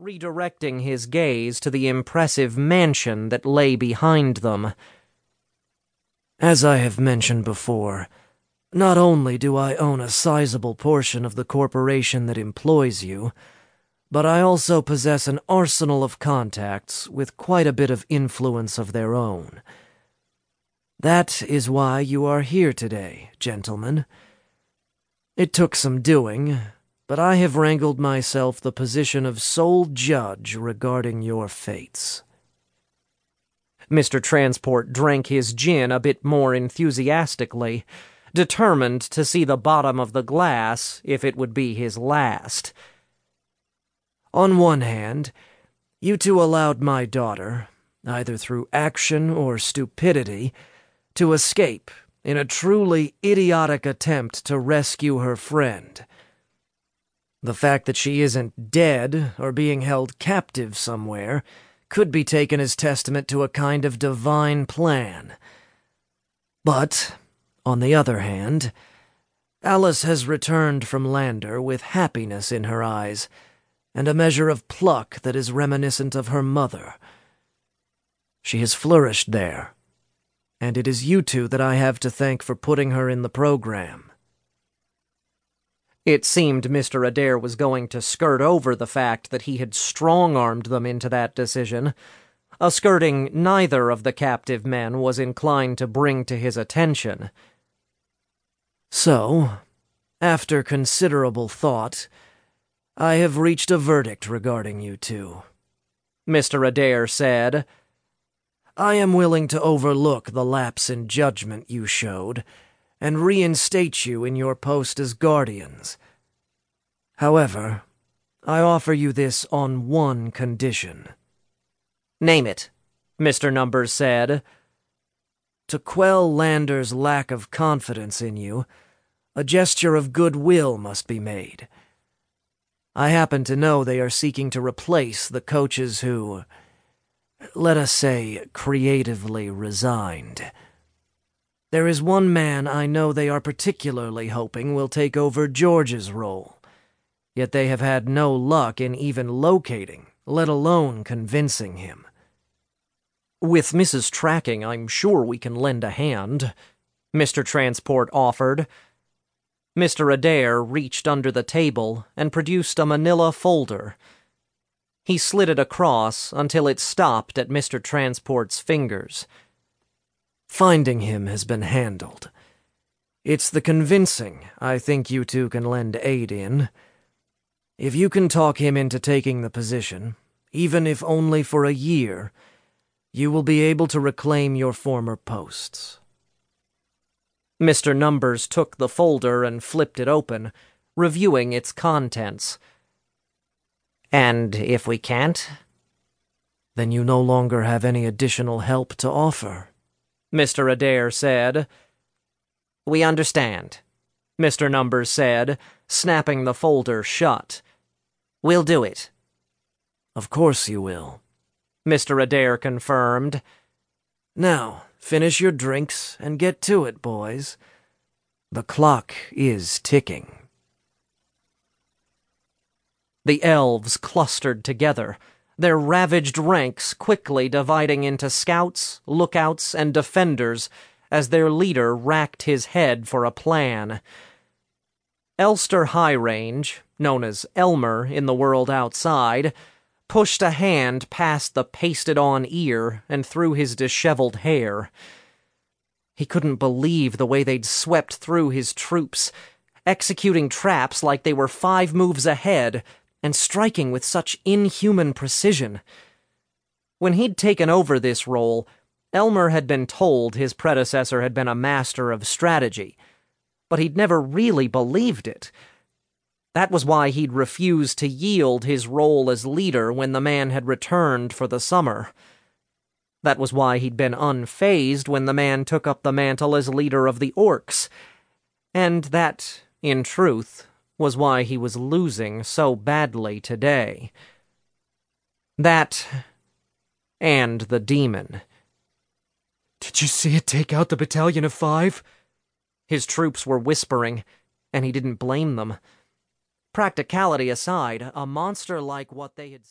redirecting his gaze to the impressive mansion that lay behind them. As I have mentioned before, not only do I own a sizable portion of the corporation that employs you, but I also possess an arsenal of contacts with quite a bit of influence of their own. That is why you are here today, gentlemen. It took some doing, but I have wrangled myself the position of sole judge regarding your fates. Mr. Transport drank his gin a bit more enthusiastically, determined to see the bottom of the glass if it would be his last. On one hand, you two allowed my daughter, either through action or stupidity, to escape in a truly idiotic attempt to rescue her friend. The fact that she isn't dead or being held captive somewhere could be taken as testament to a kind of divine plan. But, on the other hand, Alice has returned from Lander with happiness in her eyes and a measure of pluck that is reminiscent of her mother. She has flourished there, and it is you two that I have to thank for putting her in the program. It seemed Mr. Adair was going to skirt over the fact that he had strong armed them into that decision, a skirting neither of the captive men was inclined to bring to his attention. So, after considerable thought, I have reached a verdict regarding you two. Mr. Adair said, I am willing to overlook the lapse in judgment you showed and reinstate you in your post as guardians. However, I offer you this on one condition. Name it, Mr. Numbers said. To quell Lander's lack of confidence in you, a gesture of goodwill must be made. I happen to know they are seeking to replace the coaches who, let us say, creatively resigned. There is one man I know they are particularly hoping will take over George's role. Yet they have had no luck in even locating, let alone convincing him. With Mrs. Tracking, I'm sure we can lend a hand, Mr. Transport offered. Mr. Adair reached under the table and produced a manila folder. He slid it across until it stopped at Mr. Transport's fingers. Finding him has been handled. It's the convincing I think you two can lend aid in. If you can talk him into taking the position, even if only for a year, you will be able to reclaim your former posts. Mr. Numbers took the folder and flipped it open, reviewing its contents. And if we can't? Then you no longer have any additional help to offer. Mr. Adair said. We understand, Mr. Numbers said, snapping the folder shut. We'll do it. Of course you will, Mr. Adair confirmed. Now, finish your drinks and get to it, boys. The clock is ticking. The elves clustered together their ravaged ranks quickly dividing into scouts, lookouts, and defenders as their leader racked his head for a plan. Elster High Range, known as Elmer in the world outside, pushed a hand past the pasted on ear and through his disheveled hair. He couldn't believe the way they'd swept through his troops, executing traps like they were five moves ahead and striking with such inhuman precision. When he'd taken over this role, Elmer had been told his predecessor had been a master of strategy, but he'd never really believed it. That was why he'd refused to yield his role as leader when the man had returned for the summer. That was why he'd been unfazed when the man took up the mantle as leader of the orcs. And that, in truth, was why he was losing so badly today. That and the demon. Did you see it take out the battalion of five? His troops were whispering, and he didn't blame them. Practicality aside, a monster like what they had